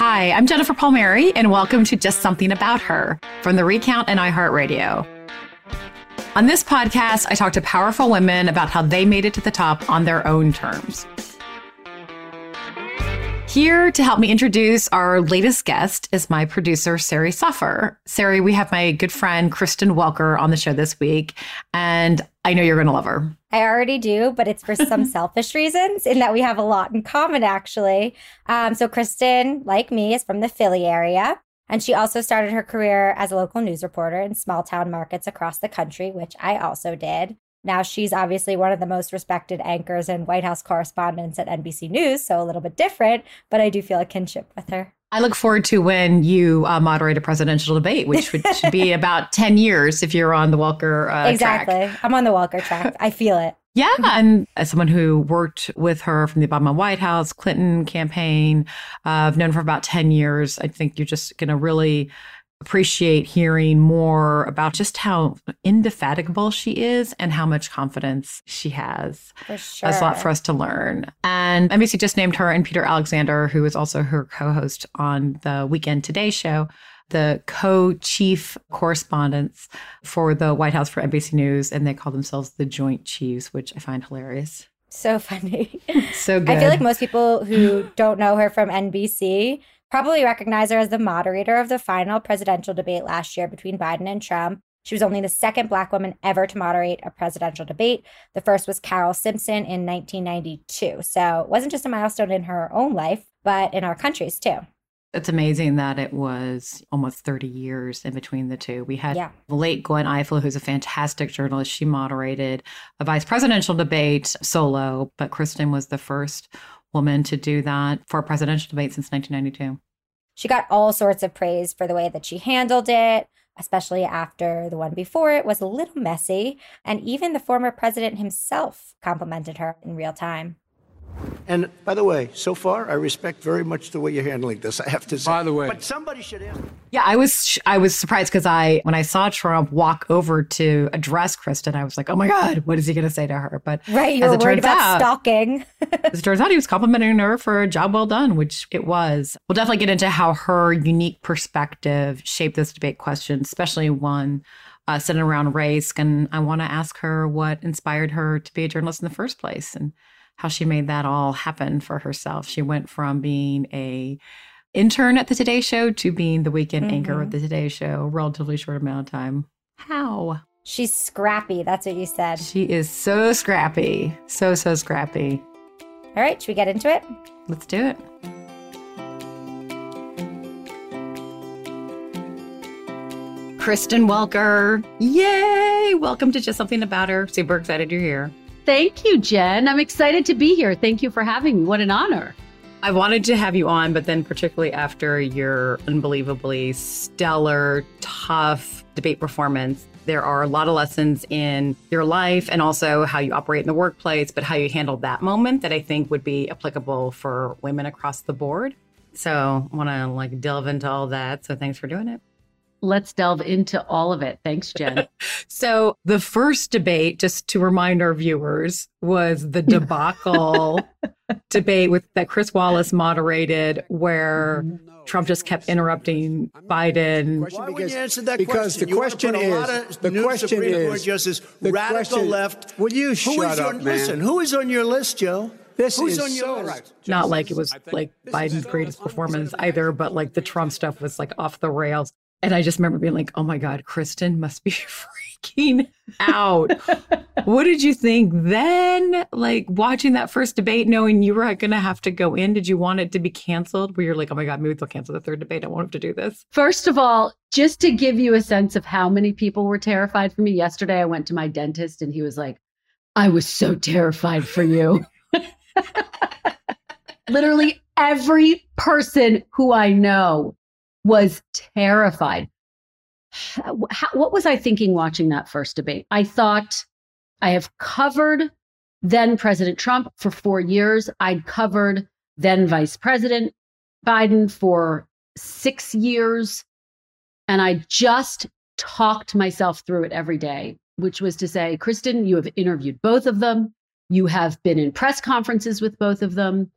Hi, I'm Jennifer Palmieri, and welcome to Just Something About Her from the Recount and iHeartRadio. On this podcast, I talk to powerful women about how they made it to the top on their own terms. Here to help me introduce our latest guest is my producer, Sari Suffer. Sari, we have my good friend, Kristen Welker, on the show this week, and I know you're going to love her. I already do, but it's for some selfish reasons in that we have a lot in common, actually. Um, so, Kristen, like me, is from the Philly area. And she also started her career as a local news reporter in small town markets across the country, which I also did. Now, she's obviously one of the most respected anchors and White House correspondents at NBC News, so a little bit different, but I do feel a kinship with her. I look forward to when you uh, moderate a presidential debate, which would, should be about 10 years if you're on the Walker uh, Exactly. track. I'm on the Welker track. I feel it. Yeah. And as someone who worked with her from the Obama White House, Clinton campaign, uh, I've known her for about 10 years. I think you're just going to really appreciate hearing more about just how indefatigable she is and how much confidence she has. For sure. That's a lot for us to learn. And NBC just named her and Peter Alexander, who is also her co host on the Weekend Today show, the co chief correspondents for the White House for NBC News. And they call themselves the Joint Chiefs, which I find hilarious. So funny. So good. I feel like most people who don't know her from NBC probably recognize her as the moderator of the final presidential debate last year between Biden and Trump. She was only the second Black woman ever to moderate a presidential debate. The first was Carole Simpson in 1992. So it wasn't just a milestone in her own life, but in our country's too. It's amazing that it was almost 30 years in between the two. We had Yeah. the late Gwen Ifill, who's a fantastic journalist. She moderated a vice presidential debate solo, but Kristen was the first woman to do that for a presidential debate since 1992. She got all sorts of praise for the way that she handled it, especially after the one before it was a little messy. And even the former president himself complimented her in real time. And by the way, so far, I respect very much the way you're handling this. I have to say. By the way. but somebody should ask. Yeah, I was I was surprised because I when I saw Trump walk over to address Kristen, I was like, oh my god, what is he going to say to her? But Right, you as were it worried turns about out, stalking. As it turns out, he was complimenting her for a job well done, which it was. We'll definitely get into how her unique perspective shaped this debate question, especially one uh, centered around race. And I want to ask her what inspired her to be a journalist in the first place and how she made that all happen for herself. She went from being a intern at the Today Show to being the weekend anchor mm-hmm. of the Today Show, relatively short amount of time. How? She's scrappy. That's what you said. She is so scrappy. So, so scrappy. All right, should we get into it? Let's do it. Kristen Welker. Yay! Welcome to Just Something About Her. Super excited you're here. Thank you, Jen. I'm excited to be here. Thank you for having me. What an honor. I wanted to have you on, but then particularly after your unbelievably stellar, tough debate performance, there are a lot of lessons in your life and also how you operate in the workplace, but how you handled that moment that I think would be applicable for women across the board. So I want to like delve into all that. So thanks for doing it. Let's delve into all of it. Thanks, Jen. So the first debate, just to remind our viewers, was the debacle debate with that Chris Wallace moderated, where mm-hmm. Trump just kept interrupting Biden. Why Because- you answer that because question? the You question put a lot is- of the new question Supreme Court is- justice, the radical question- left. Will you Who shut is your, up, man? Listen, who is on your list, Joe? This Who's is on your so list? right. Not like it was like Biden's greatest performance either, but like the Trump stuff was like off the rails. And I just remember being like, oh my God, Kristen must be freaking out. what did you think then? Like watching that first debate, knowing you were going to have to go in, did you want it to be canceled? Where you're like, oh my God, maybe they'll cancel the third debate. I won't have to do this. First of all, just to give you a sense of how many people were terrified for me, yesterday I went to my dentist and he was like, I was so terrified for you. Literally every person who I know was terrified. How, what was I thinking watching that first debate? I thought I have covered then President Trump for four years. I'd covered then Vice President Biden for six years. And I just talked myself through it every day, which was to say, Kristen, you have interviewed both of them. You have been in press conferences with both of them.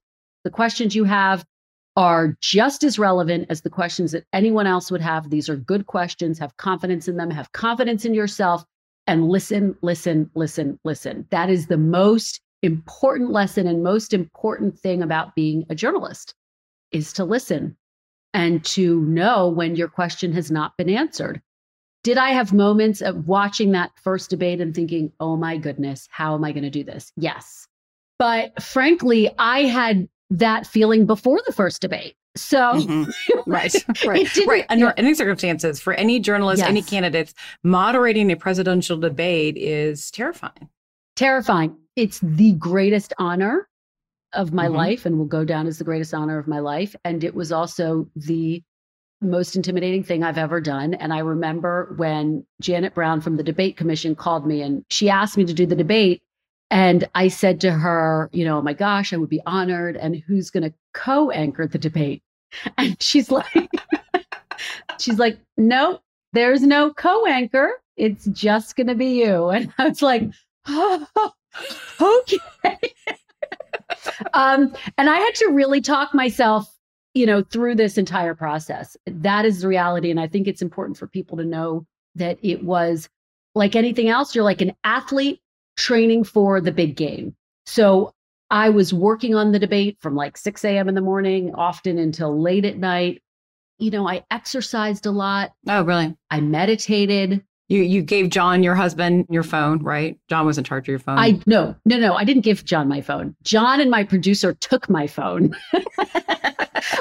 The questions you have, are just as relevant as the questions that anyone else would have. These are good questions. Have confidence in them, have confidence in yourself, and listen, listen, listen, listen. That is the most important lesson and most important thing about being a journalist is to listen and to know when your question has not been answered. Did I have moments of watching that first debate and thinking, oh my goodness, how am I going to do this? Yes. But frankly, I had that feeling before the first debate. So, mm-hmm. right, right, right. Under any circumstances, for any journalist, yes. any candidates, moderating a presidential debate is terrifying. Terrifying. It's the greatest honor of my mm-hmm. life and will go down as the greatest honor of my life. And it was also the most intimidating thing I've ever done. And I remember when Janet Brown from the debate commission called me and she asked me to do the debate. And I said to her, you know, oh my gosh, I would be honored. And who's going to co anchor the debate? And she's like, she's like, no, there's no co anchor. It's just going to be you. And I was like, oh, okay. um, and I had to really talk myself, you know, through this entire process. That is the reality. And I think it's important for people to know that it was like anything else, you're like an athlete training for the big game. So I was working on the debate from like 6 a.m. in the morning, often until late at night. You know, I exercised a lot. Oh, really? I meditated. You you gave John your husband your phone, right? John was in charge of your phone. I no, no, no. I didn't give John my phone. John and my producer took my phone.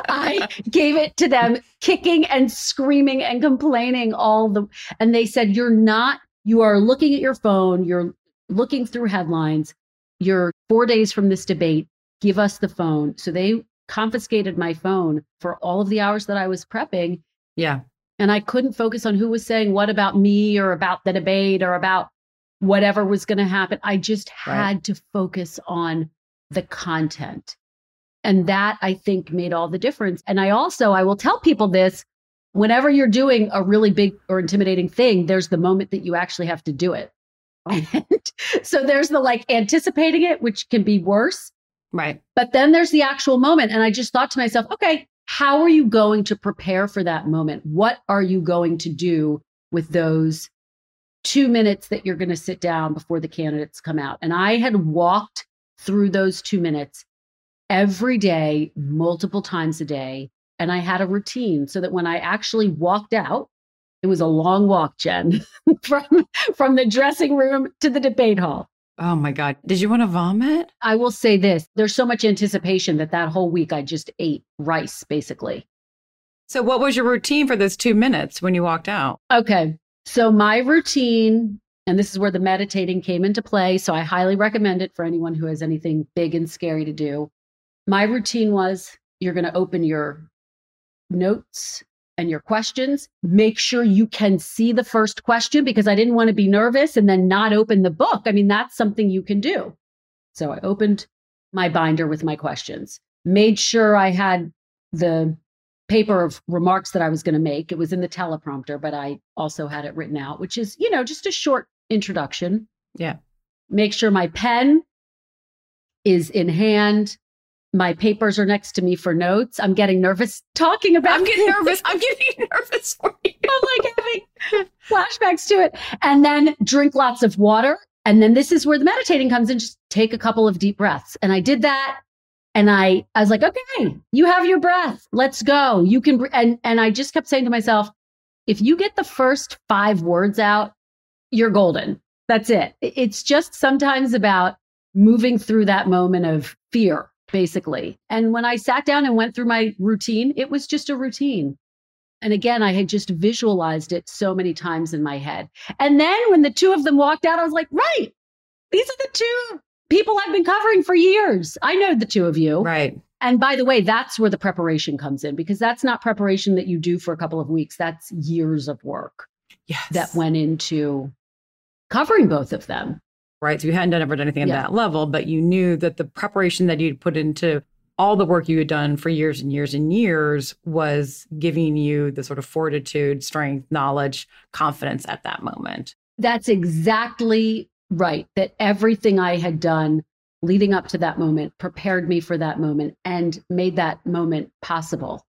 I gave it to them, kicking and screaming and complaining all the and they said, You're not, you are looking at your phone, you're looking through headlines. You're four days from this debate. Give us the phone. So they confiscated my phone for all of the hours that I was prepping. Yeah. And I couldn't focus on who was saying what about me or about the debate or about whatever was going to happen. I just had right. to focus on the content. And that I think made all the difference. And I also, I will tell people this whenever you're doing a really big or intimidating thing, there's the moment that you actually have to do it. And so there's the like anticipating it, which can be worse. Right. But then there's the actual moment. And I just thought to myself, okay, how are you going to prepare for that moment? What are you going to do with those two minutes that you're going to sit down before the candidates come out? And I had walked through those two minutes every day, multiple times a day. And I had a routine so that when I actually walked out, it was a long walk, Jen, from from the dressing room to the debate hall. Oh my God. Did you want to vomit? I will say this there's so much anticipation that that whole week I just ate rice, basically. So, what was your routine for those two minutes when you walked out? Okay. So, my routine, and this is where the meditating came into play. So, I highly recommend it for anyone who has anything big and scary to do. My routine was you're going to open your notes and your questions. Make sure you can see the first question because I didn't want to be nervous and then not open the book. I mean, that's something you can do. So I opened my binder with my questions, made sure I had the paper of remarks that I was going to make. It was in the teleprompter, but I also had it written out, which is, you know, just a short introduction. Yeah. Make sure my pen is in hand my papers are next to me for notes. I'm getting nervous talking about. I'm getting nervous. I'm getting nervous for you. I'm like having flashbacks to it. And then drink lots of water. And then this is where the meditating comes in. Just take a couple of deep breaths. And I did that. And I, I was like, okay, you have your breath. Let's go. You can. And and I just kept saying to myself, if you get the first five words out, you're golden. That's it. It's just sometimes about moving through that moment of fear basically. And when I sat down and went through my routine, it was just a routine. And again, I had just visualized it so many times in my head. And then when the two of them walked out, I was like, right, these are the two people I've been covering for years. I know the two of you. Right. And by the way, that's where the preparation comes in because that's not preparation that you do for a couple of weeks. That's years of work yes. that went into covering both of them right? So you hadn't done ever done anything at yeah. that level, but you knew that the preparation that you'd put into all the work you had done for years and years and years was giving you the sort of fortitude, strength, knowledge, confidence at that moment. That's exactly right. That everything I had done leading up to that moment prepared me for that moment and made that moment possible.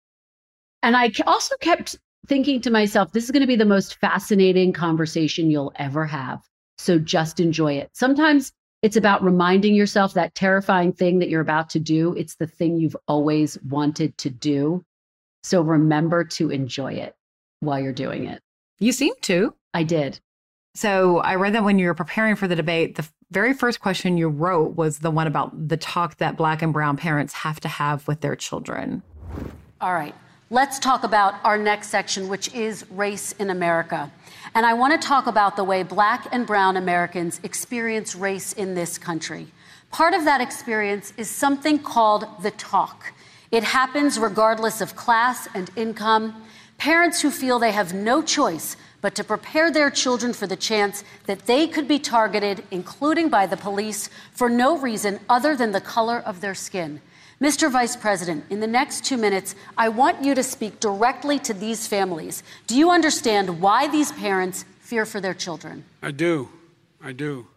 And I also kept thinking to myself, this is going to be the most fascinating conversation you'll ever have. So just enjoy it. Sometimes it's about reminding yourself that terrifying thing that you're about to do. It's the thing you've always wanted to do. So remember to enjoy it while you're doing it. You seem to. I did. So I read that when you were preparing for the debate, the very first question you wrote was the one about the talk that black and brown parents have to have with their children. All right. Let's talk about our next section, which is race in America. And I want to talk about the way black and brown Americans experience race in this country. Part of that experience is something called the talk. It happens regardless of class and income. Parents who feel they have no choice but to prepare their children for the chance that they could be targeted, including by the police, for no reason other than the color of their skin. Mr. Vice President, in the next two minutes, I want you to speak directly to these families. Do you understand why these parents fear for their children? I do. I do.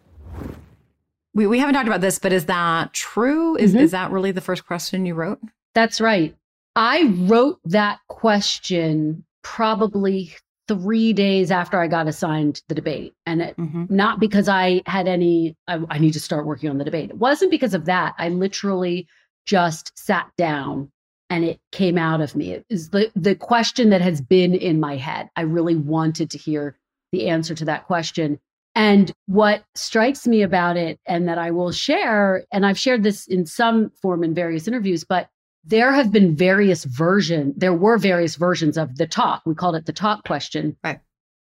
We, we haven't talked about this, but is that true? Is, mm-hmm. is that really the first question you wrote? That's right. I wrote that question probably three days after I got assigned the debate. And it, mm-hmm. not because I had any, I, I need to start working on the debate. It wasn't because of that. I literally just sat down and it came out of me. It is the, the question that has been in my head. I really wanted to hear the answer to that question. And what strikes me about it, and that I will share, and I've shared this in some form in various interviews, but there have been various version. There were various versions of the talk. We called it the talk question right.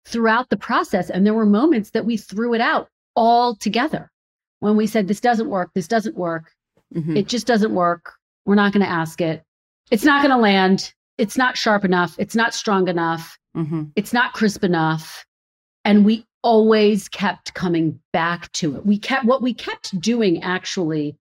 throughout the process, and there were moments that we threw it out all together when we said, "This doesn't work. This doesn't work. Mm-hmm. It just doesn't work. We're not going to ask it. It's not going to land. It's not sharp enough. It's not strong enough. Mm-hmm. It's not crisp enough. And we always kept coming back to it. We kept what we kept doing actually,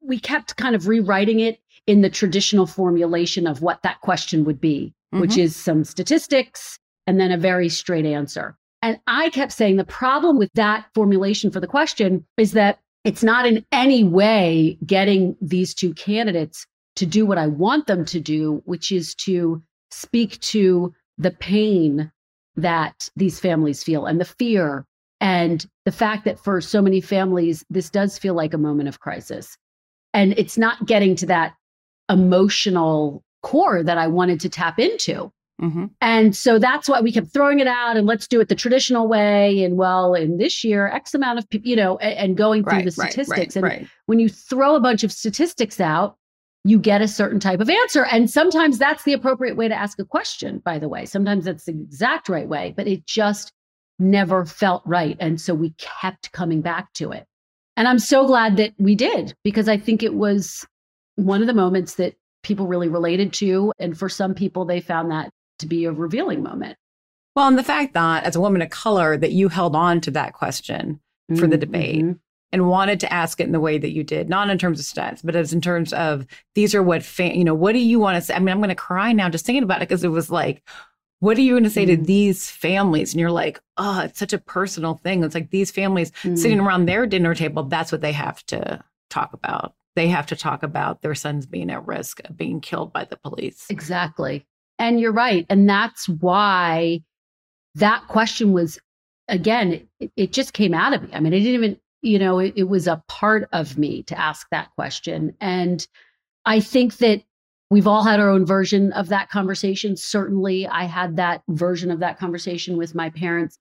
we kept kind of rewriting it in the traditional formulation of what that question would be, mm-hmm. which is some statistics and then a very straight answer. And I kept saying the problem with that formulation for the question is that it's not in any way getting these two candidates to do what I want them to do, which is to speak to the pain that these families feel and the fear and the fact that for so many families, this does feel like a moment of crisis. And it's not getting to that emotional core that I wanted to tap into. Mm-hmm. And so that's why we kept throwing it out and let's do it the traditional way. And well, in this year, X amount of people, you know, and, and going through right, the statistics. Right, right, and when you throw a bunch of statistics out, you get a certain type of answer. And sometimes that's the appropriate way to ask a question, by the way. Sometimes that's the exact right way, but it just never felt right. And so we kept coming back to it. And I'm so glad that we did because I think it was one of the moments that people really related to. And for some people, they found that to be a revealing moment. Well, and the fact that as a woman of color, that you held on to that question for the debate mm-hmm. and wanted to ask it in the way that you did, not in terms of stats, but as in terms of these are what, fa- you know, what do you want to say? I mean, I'm going to cry now just thinking about it because it was like, what are you going to say mm-hmm. to these families? And you're like, oh, it's such a personal thing. It's like these families mm-hmm. sitting around their dinner table, that's what they have to talk about. They have to talk about their sons being at risk of being killed by the police. Exactly. And you're right. And that's why that question was, again, it, it just came out of me. I mean, I didn't even, you know, it, it was a part of me to ask that question. And I think that we've all had our own version of that conversation. Certainly, I had that version of that conversation with my parents.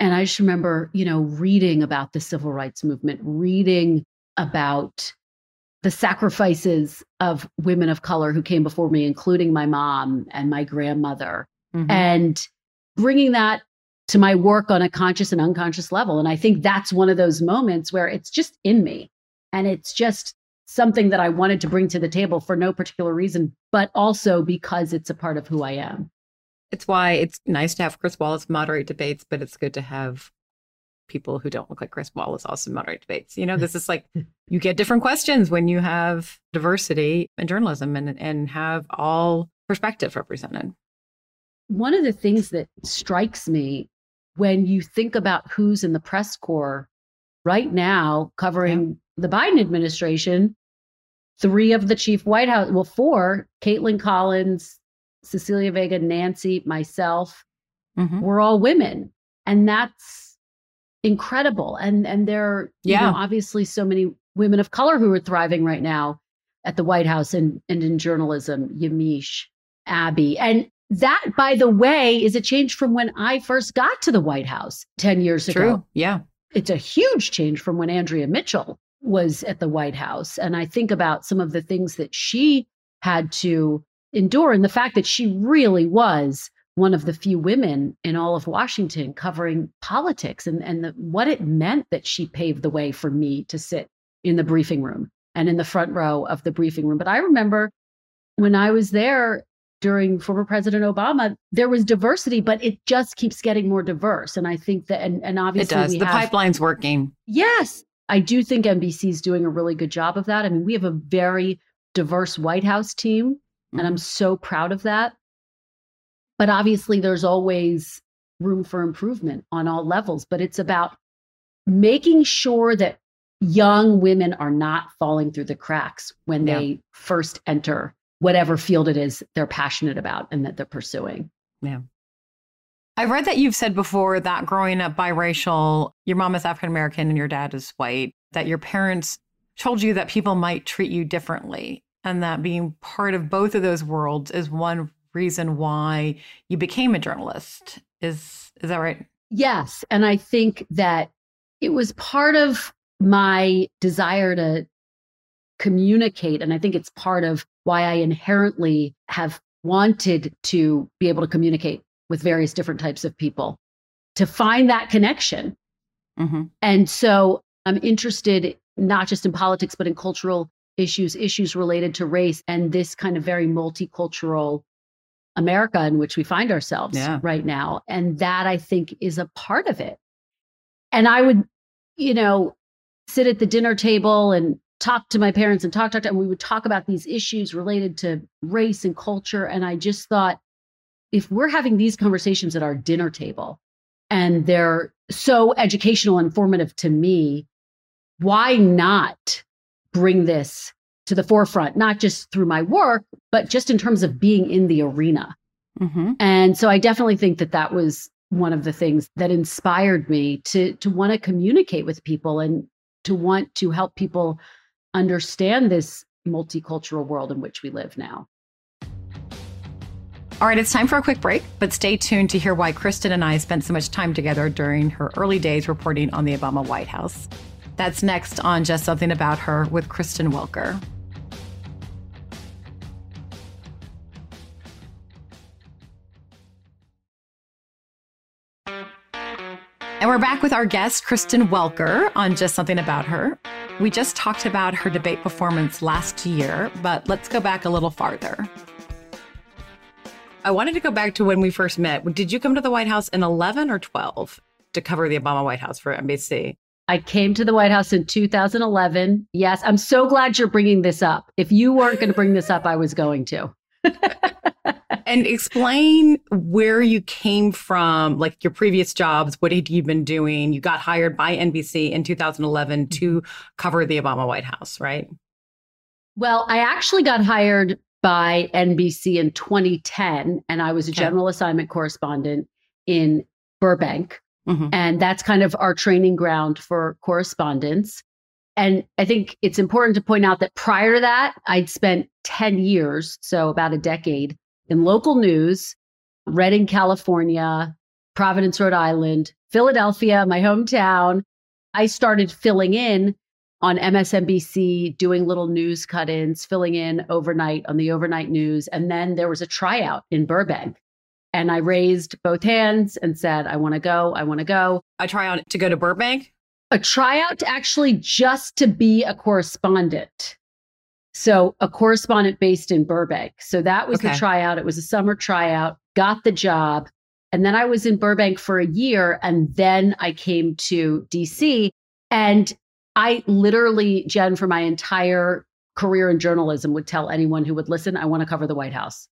And I just remember, you know, reading about the civil rights movement, reading about the sacrifices of women of color who came before me, including my mom and my grandmother, mm-hmm. and bringing that to my work on a conscious and unconscious level. And I think that's one of those moments where it's just in me and it's just something that I wanted to bring to the table for no particular reason, but also because it's a part of who I am. It's why it's nice to have Chris Wallace moderate debates, but it's good to have people who don't look like Chris Wallace also moderate debates. You know, this is like you get different questions when you have diversity in journalism and and have all perspectives represented. One of the things that strikes me when you think about who's in the press corps right now covering yeah. the Biden administration. Three of the chief White House, well, four, Kaitlan Collins, Cecilia Vega, Nancy, myself, mm-hmm. we're all women. And that's incredible. And and there are yeah. You know, obviously so many women of color who are thriving right now at the White House and, and in journalism, Yamiche, Abby. And that, by the way, is a change from when I first got to the White House 10 years True. ago. Yeah. It's a huge change from when Andrea Mitchell was at the White House. And I think about some of the things that she had to endure and the fact that she really was one of the few women in all of Washington covering politics and, and the, what it meant that she paved the way for me to sit in the briefing room and in the front row of the briefing room. But I remember when I was there during former President Obama, there was diversity, but it just keeps getting more diverse. And I think that, and, and obviously, it does. the have, pipeline's working. Yes. I do think NBC is doing a really good job of that. I mean, we have a very diverse White House team, mm-hmm. and I'm so proud of that. But obviously, there's always room for improvement on all levels. But it's about making sure that young women are not falling through the cracks when yeah. they first enter whatever field it is they're passionate about and that they're pursuing. Yeah. I've read that you've said before that growing up biracial, your mom is African American and your dad is white, that your parents told you that people might treat you differently. And that being part of both of those worlds is one reason why you became a journalist. Is is that right? Yes. And I think that it was part of my desire to communicate. And I think it's part of why I inherently have wanted to be able to communicate with various different types of people to find that connection. Mm-hmm. And so I'm interested not just in politics, but in cultural issues, issues related to race and this kind of very multicultural America in which we find ourselves yeah. right now. And that I think is a part of it. And I would, you know, sit at the dinner table and talk to my parents and talk, talk, talk, and we would talk about these issues related to race and culture. And I just thought, if we're having these conversations at our dinner table and they're so educational and informative to me, why not bring this to the forefront, not just through my work, but just in terms of being in the arena? Mm-hmm. And so I definitely think that that was one of the things that inspired me to to want to communicate with people and to want to help people understand this multicultural world in which we live now. All right, it's time for a quick break, but stay tuned to hear why Kristen and I spent so much time together during her early days reporting on the Obama White House. That's next on Just Something About Her with Kristen Welker. And we're back with our guest, Kristen Welker, on Just Something About Her. We just talked about her debate performance last year, but let's go back a little farther. I wanted to go back to when we first met. Did you come to the White House in 11 or 12 to cover the Obama White House for NBC? I came to the White House in 2011. Yes, I'm so glad you're bringing this up. If you weren't going to bring this up, I was going to. and explain where you came from, like your previous jobs. What had you been doing? You got hired by NBC in 2011 mm-hmm. to cover the Obama White House, right? Well, I actually got hired by NBC in 2010, and I was a general assignment correspondent in Burbank. Mm-hmm. And that's kind of our training ground for correspondence. And I think it's important to point out that prior to that, I'd spent 10 years, so about a decade, in local news, Redding, California, Providence, Rhode Island, Philadelphia, my hometown. I started filling in on MSNBC, doing little news cut ins, filling in overnight on the overnight news. And then there was a tryout in Burbank. And I raised both hands and said, I want to go. I want to go. A tryout to go to Burbank? a tryout actually just to be a correspondent. So, a correspondent based in Burbank. So, that was okay. the tryout. It was a summer tryout, got the job. And then I was in Burbank for a year. And then I came to DC. And I literally, Jen, for my entire career in journalism, would tell anyone who would listen, I want to cover the White House.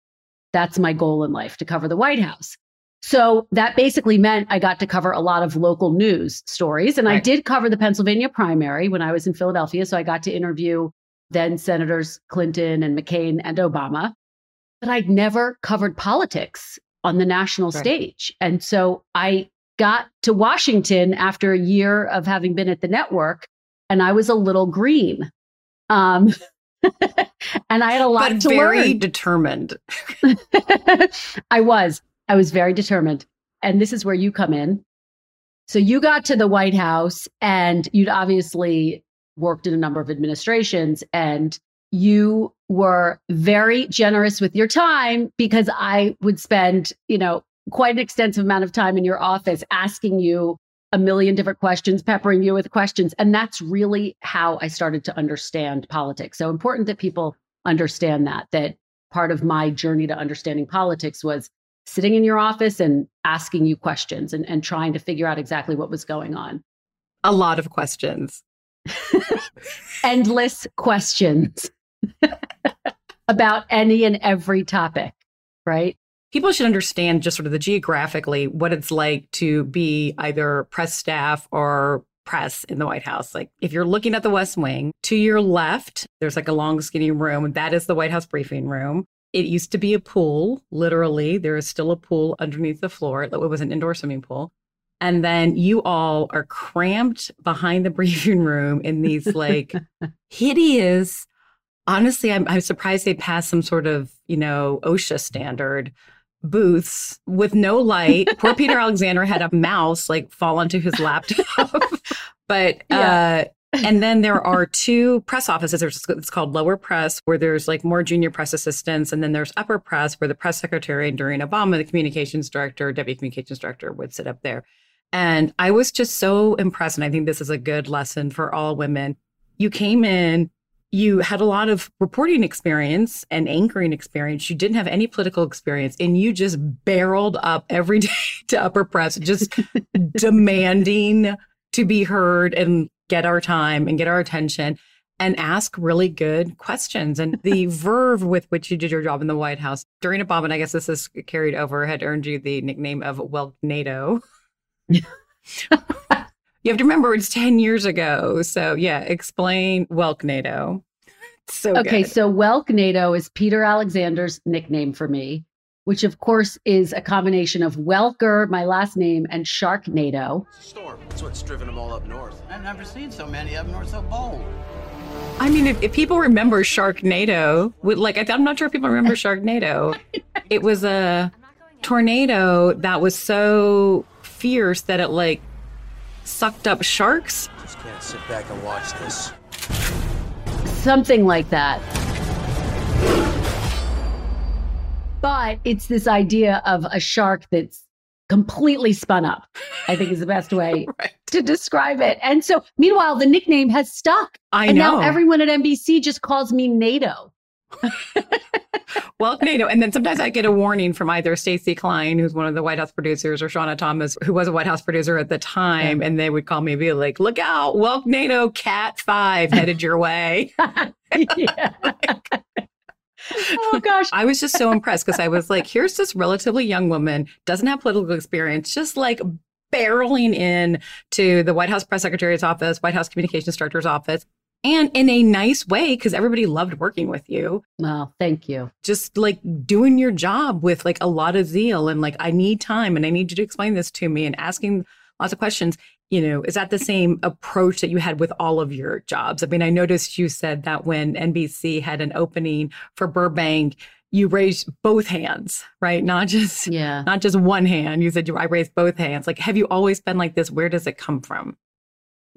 That's my goal in life to cover the White House. So that basically meant I got to cover a lot of local news stories. And right. I did cover the Pennsylvania primary when I was in Philadelphia. So I got to interview then Senators Clinton and McCain and Obama. But I'd never covered politics on the national right. stage. And so I got to Washington after a year of having been at the network, and I was a little green. Um, and I had a lot but to very learn. determined. I was. I was very determined. And this is where you come in. So you got to the White House and you'd obviously worked in a number of administrations and you were very generous with your time because I would spend, you know, quite an extensive amount of time in your office asking you a million different questions, peppering you with questions. And that's really how I started to understand politics. So important that people understand that, that part of my journey to understanding politics was sitting in your office and asking you questions and, and trying to figure out exactly what was going on. A lot of questions. Endless questions about any and every topic, right? People should understand just sort of the geographically what it's like to be either press staff or press in the White House. Like if you're looking at the West Wing, to your left, there's like a long skinny room. That is the White House briefing room. It used to be a pool, literally. There is still a pool underneath the floor. It was an indoor swimming pool. And then you all are cramped behind the briefing room in these like hideous. Honestly, I'm, I'm surprised they passed some sort of, you know, OSHA standard booths with no light. Poor Peter Alexander had a mouse like fall onto his laptop. but yeah. uh and then there are two press offices. There's it's called lower press, where there's like more junior press assistants, and then there's upper press, where the press secretary and during Obama, the communications director, deputy communications director, would sit up there. And I was just so impressed, and I think this is a good lesson for all women. You came in, you had a lot of reporting experience and anchoring experience. You didn't have any political experience, and you just barreled up every day to upper press, just demanding to be heard and get our time and get our attention and ask really good questions. And the verve with which you did your job in the White House during Obama, and I guess this is carried over, had earned you the nickname of Welknado. You have to remember it's 10 years ago. So, yeah, explain Welknado. So okay, good. so Welknado is Peter Alexander's nickname for me which of course is a combination of Welker, my last name, and Shark Sharknado. Storm. That's what's driven them all up north. I've never seen so many up north so bold. I mean, if, if people remember Sharknado, like I'm not sure if people remember Sharknado. it was a tornado that was so fierce that it like sucked up sharks. Just can't sit back and watch this. Something like that. But it's this idea of a shark that's completely spun up, I think is the best way right. to describe it. And so, meanwhile, the nickname has stuck. I and know. now everyone at NBC just calls me NATO. well, NATO. And then sometimes I get a warning from either Stacey Klein, who's one of the White House producers, or Shawna Thomas, who was a White House producer at the time. Yeah. And they would call me and be like, look out, Welknado Cat 5 headed your way. oh gosh. I was just so impressed because I was like, here's this relatively young woman, doesn't have political experience, just like barreling in to the White House press secretary's office, White House communications director's office, and in a nice way because everybody loved working with you. Well, thank you. Just like doing your job with like a lot of zeal and like I need time and I need you to explain this to me and asking lots of questions you know, is that the same approach that you had with all of your jobs? I mean, I noticed you said that when NBC had an opening for Burbank, you raised both hands, right? Not just yeah, not just one hand. You said you I raised both hands. Like, have you always been like this? Where does it come from?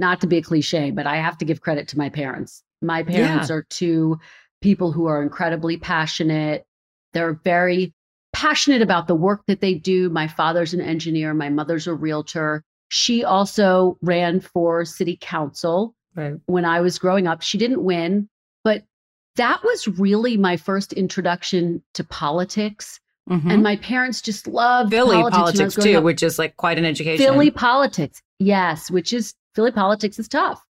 Not to be a cliche, but I have to give credit to my parents. My parents yeah. are two people who are incredibly passionate. They're very passionate about the work that they do. My father's an engineer, my mother's a realtor. She also ran for city council right. when I was growing up. She didn't win, but that was really my first introduction to politics. Mm-hmm. And my parents just loved Philly politics, politics too, up. which is like quite an education. Philly politics, yes, which is Philly politics is tough.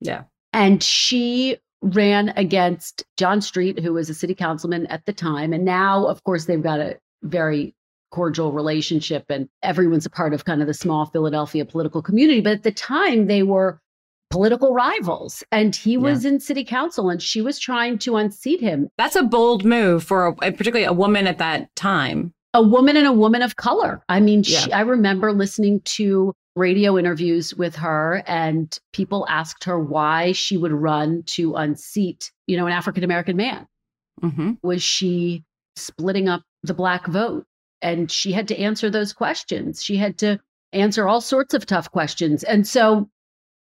Yeah. And she ran against John Street, who was a city councilman at the time. And now, of course, they've got a very cordial relationship and everyone's a part of kind of the small Philadelphia political community. But at the time, they were political rivals and he was yeah. in city council and she was trying to unseat him. That's a bold move for a, particularly a woman at that time. A woman and a woman of color. I mean, yeah. she, I remember listening to radio interviews with her and people asked her why she would run to unseat, you know, an African American man. Mm-hmm. Was she splitting up the black vote? And she had to answer those questions. She had to answer all sorts of tough questions. And so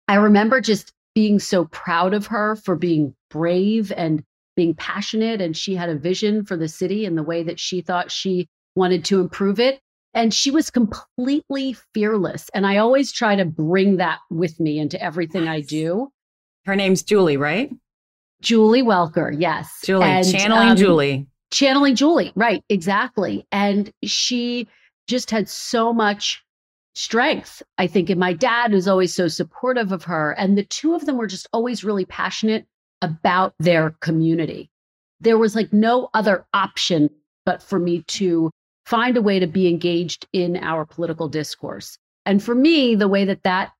I remember just being so proud of her for being brave and being passionate. And she had a vision for the city and the way that she thought she wanted to improve it. And she was completely fearless. And I always try to bring that with me into everything I do. Her name's Julie, right? Julie Welker, yes. Julie, and, channeling um, Julie. Channeling Julie, right, exactly. And she just had so much strength, I think. And my dad was always so supportive of her. And the two of them were just always really passionate about their community. There was like no other option but for me to find a way to be engaged in our political discourse. And for me, the way that that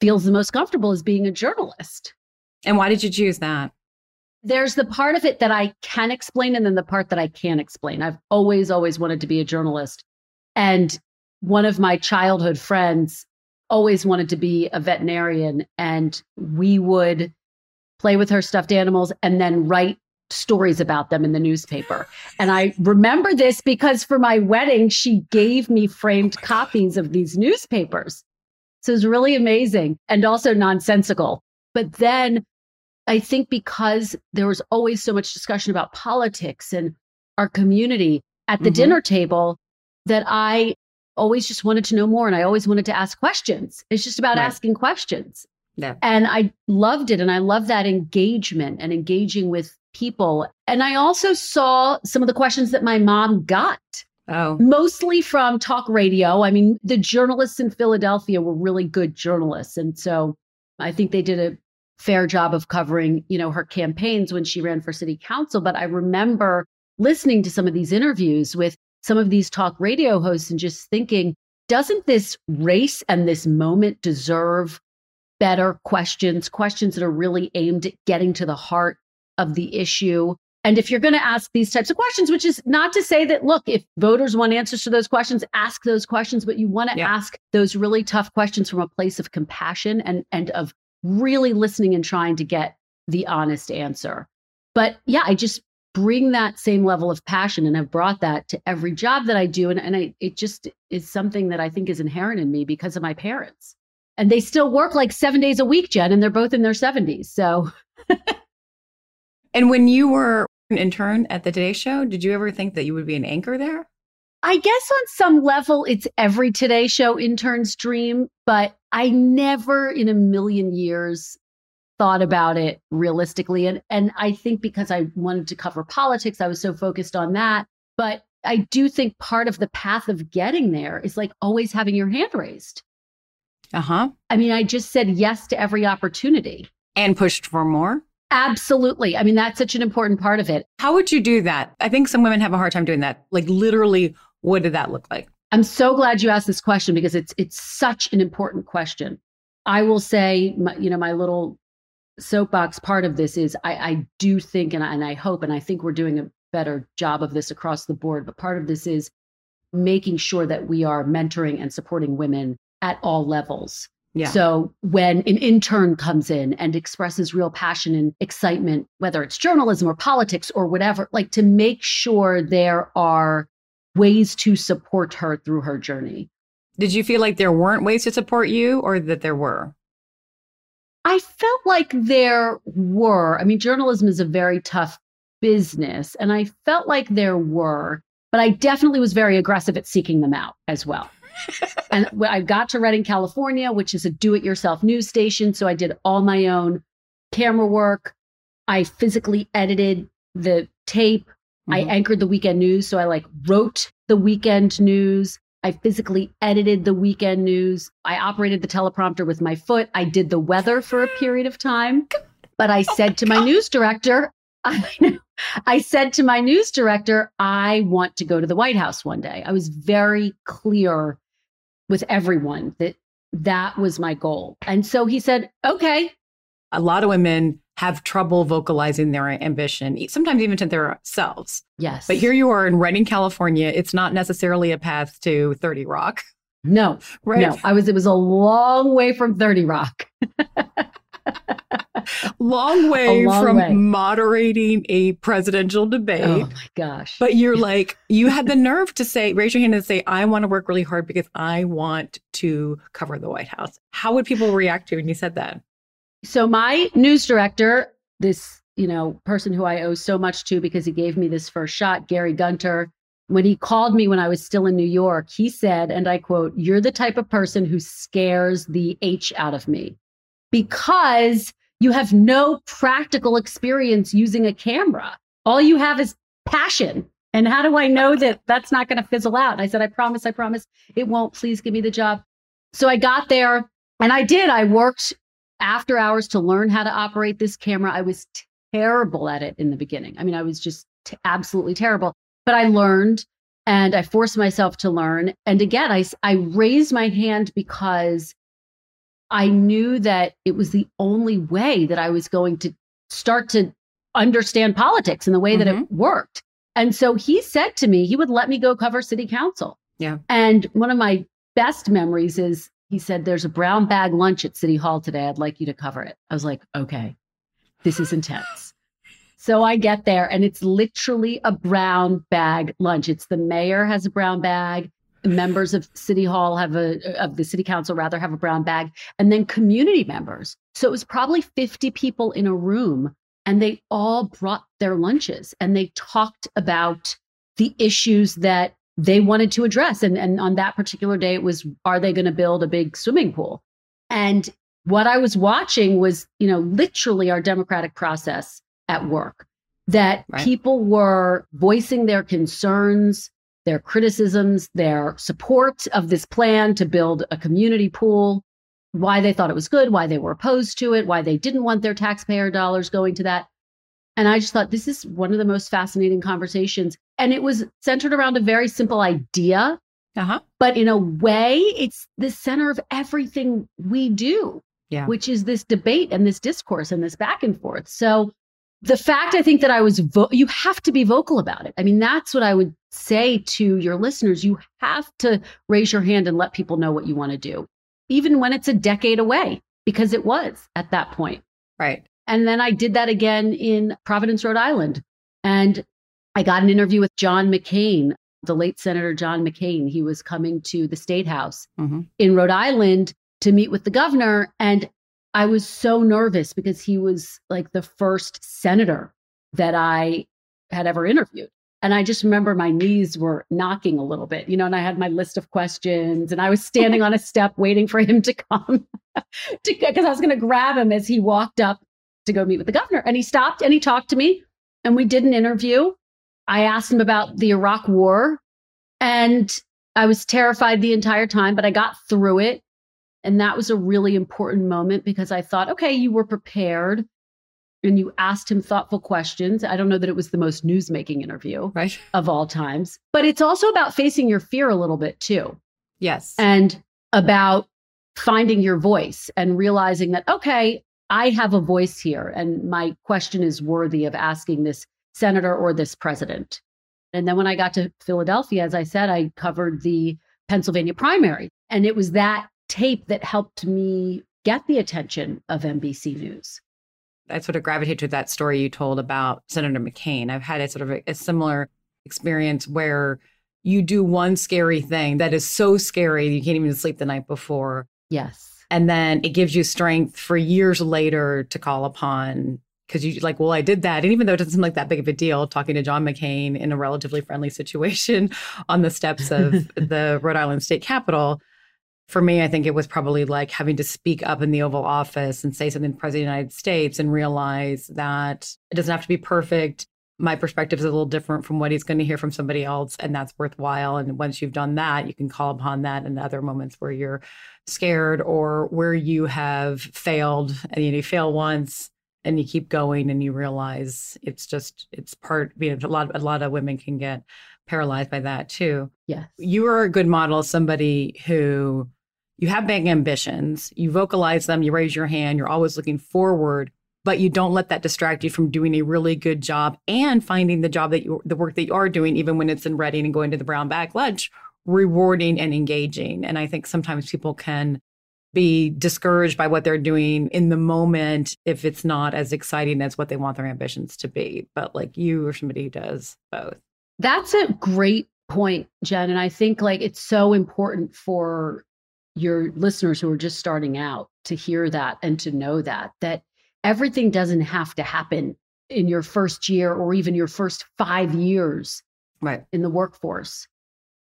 feels the most comfortable is being a journalist. And why did you choose that? There's the part of it that I can explain, and then the part that I can't explain. I've always, always wanted to be a journalist. And one of my childhood friends always wanted to be a veterinarian, and we would play with her stuffed animals and then write stories about them in the newspaper. And I remember this because for my wedding, she gave me framed copies of these newspapers. So it was really amazing and also nonsensical. But then I think because there was always so much discussion about politics and our community at the mm-hmm. dinner table that I always just wanted to know more and I always wanted to ask questions. It's just about right. asking questions. Yeah. And I loved it. And I love that engagement and engaging with people. And I also saw some of the questions that my mom got. Oh. Mostly from talk radio. I mean, the journalists in Philadelphia were really good journalists. And so I think they did a fair job of covering, you know, her campaigns when she ran for city council. But I remember listening to some of these interviews with some of these talk radio hosts and just thinking, doesn't this race and this moment deserve better questions, questions that are really aimed at getting to the heart of the issue? And if you're going to ask these types of questions, which is not to say that, look, if voters want answers to those questions, ask those questions, but you want to yeah. ask those really tough questions from a place of compassion and, and of really listening and trying to get the honest answer. But yeah, I just bring that same level of passion and have brought that to every job that I do. And, and I, it just is something that I think is inherent in me because of my parents. And they still work like seven days a week, Jen, and they're both in their 70s. So. and when you were an intern at the Today Show, did you ever think that you would be an anchor there? I guess on some level, it's every Today Show intern's dream, but I never in a million years thought about it realistically. And, and I think because I wanted to cover politics, I was so focused on that. But I do think part of the path of getting there is like always having your hand raised. Uh huh. I mean, I just said yes to every opportunity and pushed for more. Absolutely. I mean, that's such an important part of it. How would you do that? I think some women have a hard time doing that. Like, literally, what did that look like? I'm so glad you asked this question because it's it's such an important question. I will say, my, you know, my little soapbox part of this is I, I do think and I, and I hope and I think we're doing a better job of this across the board. But part of this is making sure that we are mentoring and supporting women at all levels. Yeah. So when an intern comes in and expresses real passion and excitement, whether it's journalism or politics or whatever, like to make sure there are ways to support her through her journey. Did you feel like there weren't ways to support you or that there were? I felt like there were. I mean, journalism is a very tough business, and I felt like there were, but I definitely was very aggressive at seeking them out as well. And I got to Redding, California, which is a do it yourself news station. So I did all my own camera work. I physically edited the tape. Mm-hmm. I anchored the weekend news. So I like wrote the weekend news. I physically edited the weekend news. I operated the teleprompter with my foot. I did the weather for a period of time. But I oh said to my news director, I. I said to my news director, I want to go to the White House one day. I was very clear with everyone that that was my goal. And so he said, okay. A lot of women have trouble vocalizing their ambition, sometimes even to themselves. Yes. But here you are in Redding, California. It's not necessarily a path to 30 Rock. No, right. No, I was, it was a long way from 30 Rock. long way long from way. moderating a presidential oh debate. Oh my gosh. But you're like, you had the nerve to say, raise your hand and say, I want to work really hard because I want to cover the White House. How would people react to you when you said that? So my news director, this, you know, person who I owe so much to because he gave me this first shot, Gary Gunter, when he called me when I was still in New York, he said, and I quote, You're the type of person who scares the H out of me because you have no practical experience using a camera. All you have is passion. And how do I know that that's not going to fizzle out? And I said, I promise, I promise it won't. Please give me the job. So I got there and I did. I worked after hours to learn how to operate this camera. I was terrible at it in the beginning. I mean, I was just t- absolutely terrible, but I learned and I forced myself to learn. And again, I, I raised my hand because I knew that it was the only way that I was going to start to understand politics and the way mm-hmm. that it mm-hmm. worked. And so he said to me, he would let me go cover city council. Yeah. And one of my best memories is he said, There's a brown bag lunch at City Hall today. I'd like you to cover it. I was like, Okay, this is intense. So I get there and it's literally a brown bag lunch. It's the mayor has a brown bag members of city hall have a of the city council rather have a brown bag and then community members. So it was probably 50 people in a room and they all brought their lunches and they talked about the issues that they wanted to address. And and on that particular day it was are they going to build a big swimming pool? And what i was watching was you know literally our democratic process at work that right. people were voicing their concerns their criticisms, their support of this plan to build a community pool, why they thought it was good, why they were opposed to it, why they didn't want their taxpayer dollars going to that. And I just thought this is one of the most fascinating conversations. And it was centered around a very simple idea. Uh-huh. But in a way, it's the center of everything we do, yeah. which is this debate and this discourse and this back and forth. So the fact I think that I was, vo- you have to be vocal about it. I mean, that's what I would say to your listeners. You have to raise your hand and let people know what you want to do, even when it's a decade away, because it was at that point. Right. And then I did that again in Providence, Rhode Island. And I got an interview with John McCain, the late Senator John McCain. He was coming to the State House mm-hmm. in Rhode Island to meet with the governor. And I was so nervous because he was like the first senator that I had ever interviewed. And I just remember my knees were knocking a little bit, you know, and I had my list of questions and I was standing on a step waiting for him to come because I was going to grab him as he walked up to go meet with the governor. And he stopped and he talked to me and we did an interview. I asked him about the Iraq war and I was terrified the entire time, but I got through it. And that was a really important moment because I thought, okay, you were prepared and you asked him thoughtful questions. I don't know that it was the most newsmaking interview right. of all times, but it's also about facing your fear a little bit too. Yes. And about finding your voice and realizing that, okay, I have a voice here and my question is worthy of asking this senator or this president. And then when I got to Philadelphia, as I said, I covered the Pennsylvania primary. And it was that tape that helped me get the attention of NBC News. I sort of gravitate to that story you told about Senator McCain. I've had a sort of a, a similar experience where you do one scary thing that is so scary you can't even sleep the night before. Yes. And then it gives you strength for years later to call upon because you like, well, I did that. And even though it doesn't seem like that big of a deal, talking to John McCain in a relatively friendly situation on the steps of the Rhode Island State Capitol, for me, I think it was probably like having to speak up in the Oval Office and say something to the President of the United States and realize that it doesn't have to be perfect. My perspective is a little different from what he's going to hear from somebody else, and that's worthwhile. And once you've done that, you can call upon that in other moments where you're scared or where you have failed and you fail once and you keep going and you realize it's just it's part you know a lot a lot of women can get paralyzed by that too Yes. you are a good model somebody who you have big ambitions you vocalize them you raise your hand you're always looking forward but you don't let that distract you from doing a really good job and finding the job that you the work that you are doing even when it's in Redding and going to the brown bag lunch rewarding and engaging and i think sometimes people can be discouraged by what they're doing in the moment if it's not as exciting as what they want their ambitions to be. But like you or somebody who does both. That's a great point, Jen. And I think like it's so important for your listeners who are just starting out to hear that and to know that, that everything doesn't have to happen in your first year or even your first five years Right. in the workforce.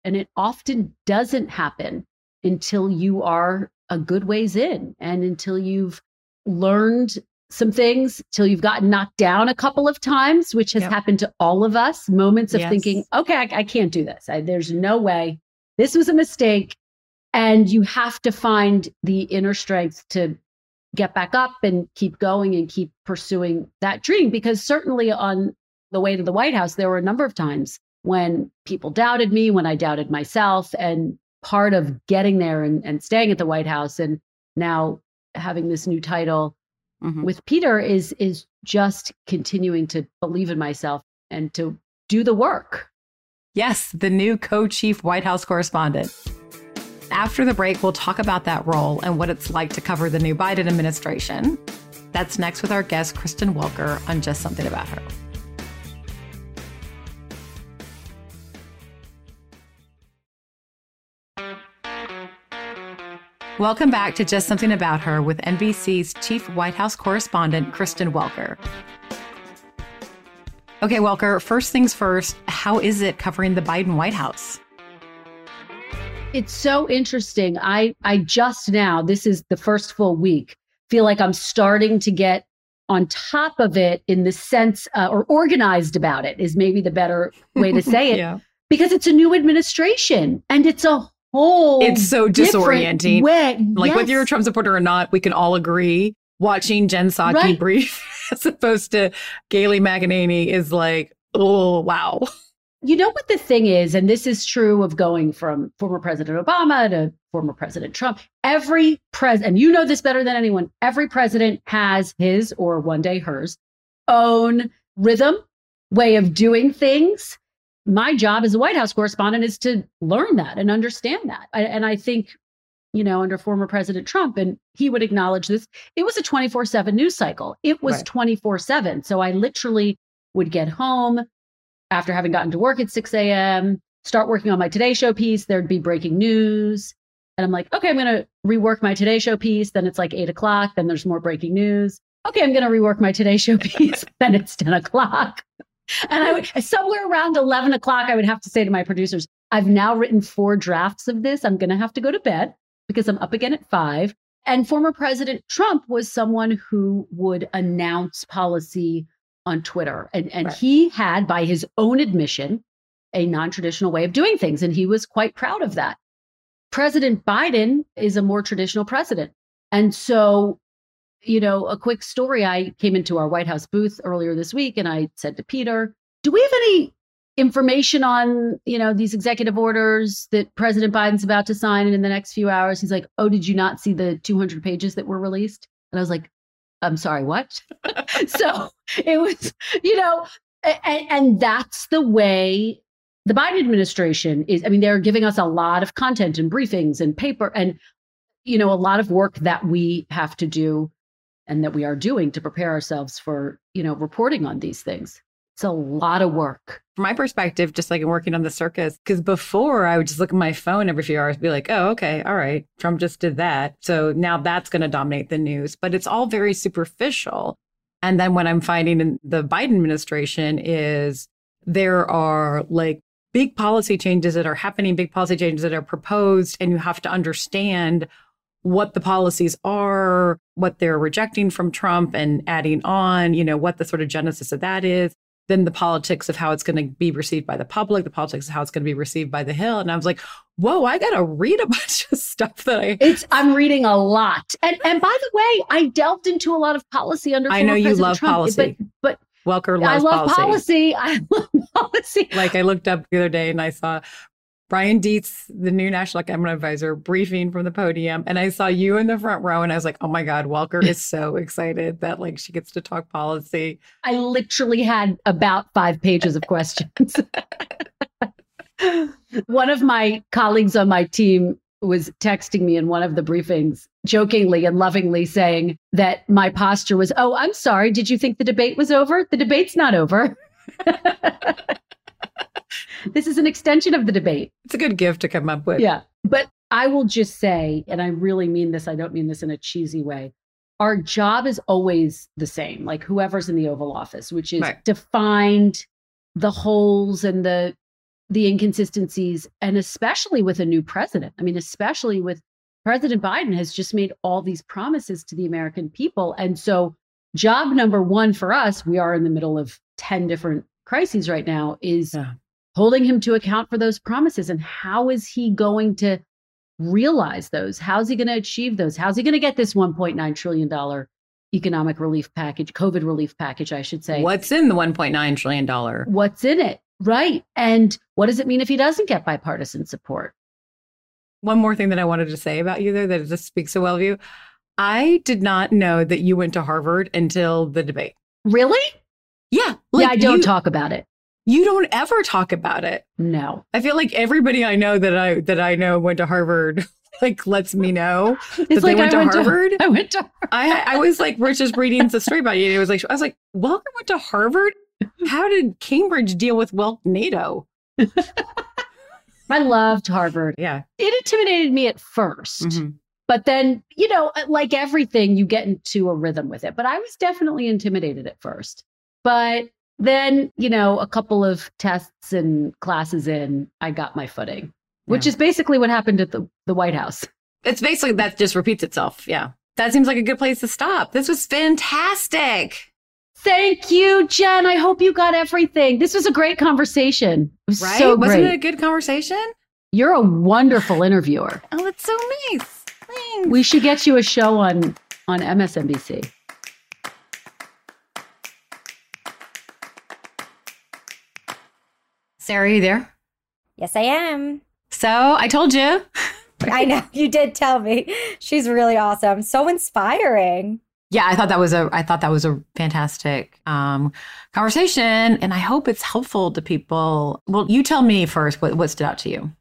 And it often doesn't happen until you are a good ways in and until you've learned some things, till you've gotten knocked down a couple of times, which has Yep. happened to all of us. Moments of Yes. thinking, okay, I, I can't do this. I, there's no way. This was a mistake. And you have to find the inner strength to get back up and keep going and keep pursuing that dream. Because certainly on the way to the White House, there were a number of times when people doubted me, when I doubted myself. And part of getting there and, and staying at the White House and now having this new title Mhm. with Peter is is just continuing to believe in myself and to do the work. Yes, the new co chief White House correspondent. After the break, we'll talk about that role and what it's like to cover the new Biden administration. That's next with our guest, Kristen Welker, on Just Something About Her. Welcome back to Just Something About Her with NBC's Chief White House Correspondent, Kristen Welker. Okay, Welker, first things first, how is it covering the Biden White House? It's so interesting. I I just now, this is the first full week, feel like I'm starting to get on top of it in the sense uh, or organized about it is maybe the better way to say it yeah. because it's a new administration and it's a whole It's so disorienting. way. Like whether you're a Trump supporter or not, we can all agree watching Jen Psaki Right. brief as opposed to Kayleigh McEnany is like, oh, wow. You know what the thing is, and this is true of going from former President Obama to former President Trump. Every president, and you know this better than anyone, every president has his or one day hers own rhythm, way of doing things. My job as a White House correspondent is to learn that and understand that. I- And I think, you know, under former President Trump, and he would acknowledge this, it was a 24 7 news cycle. It was Right. 24 7. So I literally would get home after having gotten to work at 6 a.m., start working on my Today Show piece. There'd be breaking news. And I'm like, okay, I'm going to rework my Today Show piece. Then it's like eight o'clock. Then there's more breaking news. Okay, I'm going to rework my Today Show piece. then it's 10 o'clock. And I would, somewhere around 11 o'clock, I would have to say to my producers, I've now written four drafts of this. I'm going to have to go to bed because I'm up again at five. And former President Trump was someone who would announce policy on Twitter. And, and Right. he had, by his own admission, a non traditional way of doing things. And he was quite proud of that. President Biden is a more traditional president. And so, you know, a quick story I came into our White House booth earlier this week and I said to Peter, Do we have any information on, you know, these executive orders that President Biden's about to sign and in the next few hours? He's like, Oh, did you not see the 200 pages that were released? And I was like, I'm sorry, what? so it was, you know, and, and that's the way the Biden administration is. I mean, they're giving us a lot of content and briefings and paper and, you know, a lot of work that we have to do and that we are doing to prepare ourselves for, you know, reporting on these things. It's a lot of work. From my perspective, just like in working on the circus, because before I would just look at my phone every few hours, be like, oh, okay, all right, Trump just did that. So now that's going to dominate the news. But it's all very superficial. And then what I'm finding in the Biden administration is there are like big policy changes that are happening, big policy changes that are proposed, and you have to understand what the policies are, what they're rejecting from Trump and adding on, you know, what the sort of genesis of that is. Then the politics of how it's going to be received by the public, the politics of how it's going to be received by the Hill. And I was like, whoa, I got to read a bunch of stuff that I. It's I'm reading a lot, and and by the way, I delved into a lot of policy under. I know you President love Trump, policy, but but Welker I love policy. policy. I love policy. Like I looked up the other day and I saw Brian Deese, the new national economic advisor, briefing from the podium, and I saw you in the front row, and I was like, "Oh my God, Welker is so excited that like she gets to talk policy." I literally had about five pages of questions. one of my colleagues on my team was texting me in one of the briefings, jokingly and lovingly saying that my posture was, Oh, I'm sorry. Did you think the debate was over? The debate's not over. this is an extension of the debate. It's a good gift to come up with. Yeah. But I will just say, and I really mean this, I don't mean this in a cheesy way. Our job is always the same, like whoever's in the Oval Office, which is Right. to find the holes and the the inconsistencies, and especially with a new president. I mean, especially with President Biden has just made all these promises to the American people. And so job number one for us, we are in the middle of 10 different crises right now, is Yeah. holding him to account for those promises. And how is he going to realize those? How's he going to achieve those? How's he going to get this $1.9 trillion economic relief package, COVID relief package, I should say? What's in the 1.9 trillion dollar? What's in it? Right. And what does it mean if he doesn't get bipartisan support? One more thing that I wanted to say about you there that just speaks so well of you. I did not know that you went to Harvard until the debate. Really? Yeah, yeah, I don't you, talk about it. You don't ever talk about it. No. I feel like everybody I know that I that I know went to Harvard like lets me know that It's they like went I to went to- Harvard. I went to I I was like we're just reading the story about you. And it was like I was like Welker went to Harvard. How did Cambridge deal with Welknado? I loved Harvard. Yeah, It intimidated me at 1st Mhm. But then, you know, like everything, you get into a rhythm with it. But I was definitely intimidated at first. But then, you know, a couple of tests and classes in, I got my footing, which Yeah. is basically what happened at the, the White House. it's basically that just repeats itself. Yeah, that seems like a good place to stop. This was fantastic. Thank you, Jen. I hope you got everything. This was a great conversation. Was Right? so Wasn't great. it a good conversation? You're a wonderful interviewer. Oh, that's so nice. Thanks. We should get you a show on on MSNBC. Sarah, are you there? Yes, I am. So I told you. I know you did tell me. She's really awesome. So inspiring. Yeah, I thought that was a I thought that was a fantastic um, conversation, and I hope it's helpful to people. Well, you tell me first what, what stood out to you.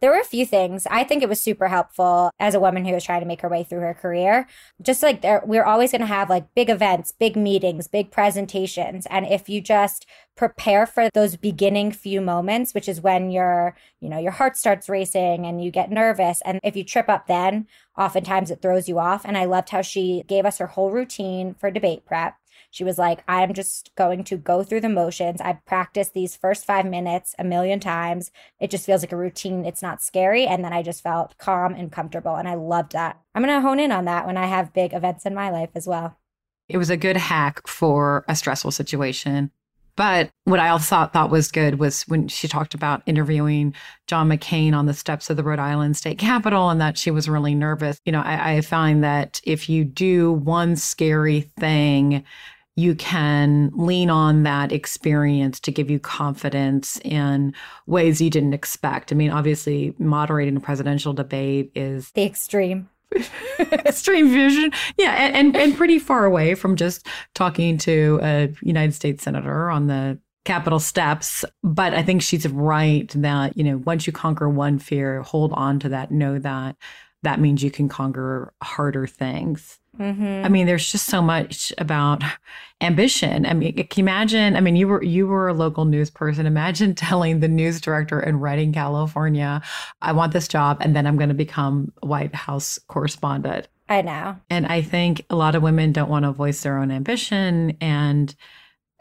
There were a few things. I think it was super helpful as a woman who was trying to make her way through her career. Just like there, we're always going to have like big events, big meetings, big presentations. And if you just prepare for those beginning few moments, which is when your, you know, your heart starts racing and you get nervous. And if you trip up then, oftentimes it throws you off. And I loved how she gave us her whole routine for debate prep. She was like, I'm just going to go through the motions. I've practiced these first five minutes a million times. It just feels like a routine. It's not scary. And then I just felt calm and comfortable. And I loved that. I'm going to hone in on that when I have big events in my life as well. It was a good hack for a stressful situation. But what I also thought, thought was good was when she talked about interviewing John McCain on the steps of the Rhode Island State Capitol and that she was really nervous. You know, I, I find that if you do one scary thing, you can lean on that experience to give you confidence in ways you didn't expect. I mean, obviously, moderating a presidential debate is The extreme. extreme vision yeah and, and and pretty far away from just talking to a united states senator on the capitol steps but i think she's right that you know once you conquer one fear hold on to that know that that means you can conquer harder things Mm-hmm. I mean, there's just so much about ambition. I mean, can you imagine? I mean, you were you were a local news person. Imagine telling the news director in Redding, California, "I want this job, and then I'm going to become a White House correspondent." I know. And I think a lot of women don't want to voice their own ambition. And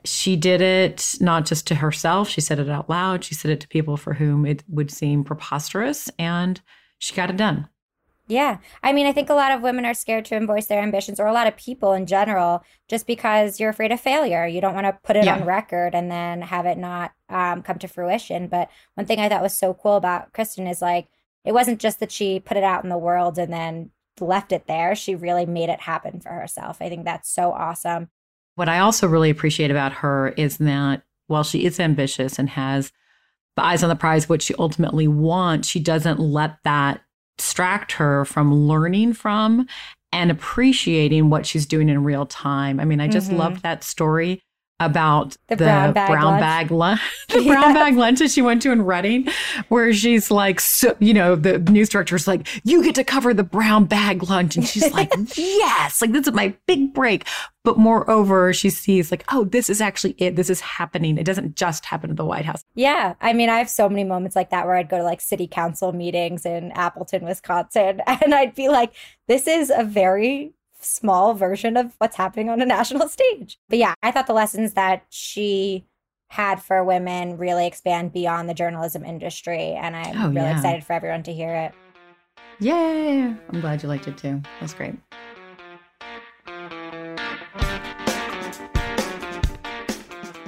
she did it not just to herself, she said it out loud. She said it to people for whom it would seem preposterous. And she got it done. Yeah. I mean, I think a lot of women are scared to voice their ambitions, or a lot of people in general, just because you're afraid of failure. You don't want to put it Yeah. on record and then have it not um, come to fruition. But one thing I thought was so cool about Kristen is like, it wasn't just that she put it out in the world and then left it there. She really made it happen for herself. I think that's so awesome. What I also really appreciate about her is that while she is ambitious and has the eyes on the prize, what she ultimately wants, she doesn't let that distract her from learning from and appreciating what she's doing in real time. I mean, I just Mhm. loved that story about The brown bag lunch. bag lunch, the Yeah. brown bag lunch that she went to in Redding, where she's like, so, you know, the news director's like, you get to cover the brown bag lunch. And she's like, yes, like this is my big break. But moreover, she sees like, oh, this is actually it. This is happening. It doesn't just happen at the White House. Yeah. I mean, I have so many moments like that where I'd go to like city council meetings in Appleton, Wisconsin, and I'd be like, this is a very small version of what's happening on a national stage. But yeah, I thought the lessons that she had for women really expand beyond the journalism industry. And I'm Oh, really yeah. excited for everyone to hear it. Yay. I'm glad you liked it too. That's great.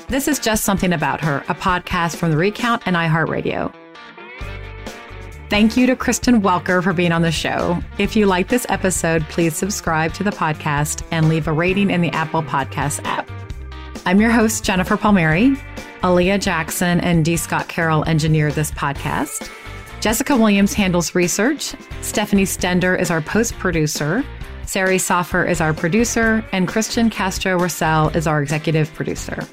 This is Just Something About Her, a podcast from The Recount and iHeartRadio. Thank you to Kristen Welker for being on the show. If you like this episode, please subscribe to the podcast and leave a rating in the Apple Podcast app. I'm your host, Jennifer Palmieri. Aaliyah Jackson and D. Scott Carroll engineered this podcast. Jessica Williams handles research. Stephanie Stender is our post producer. Sari Soffer is our producer. And Christian Castro Russell is our executive producer.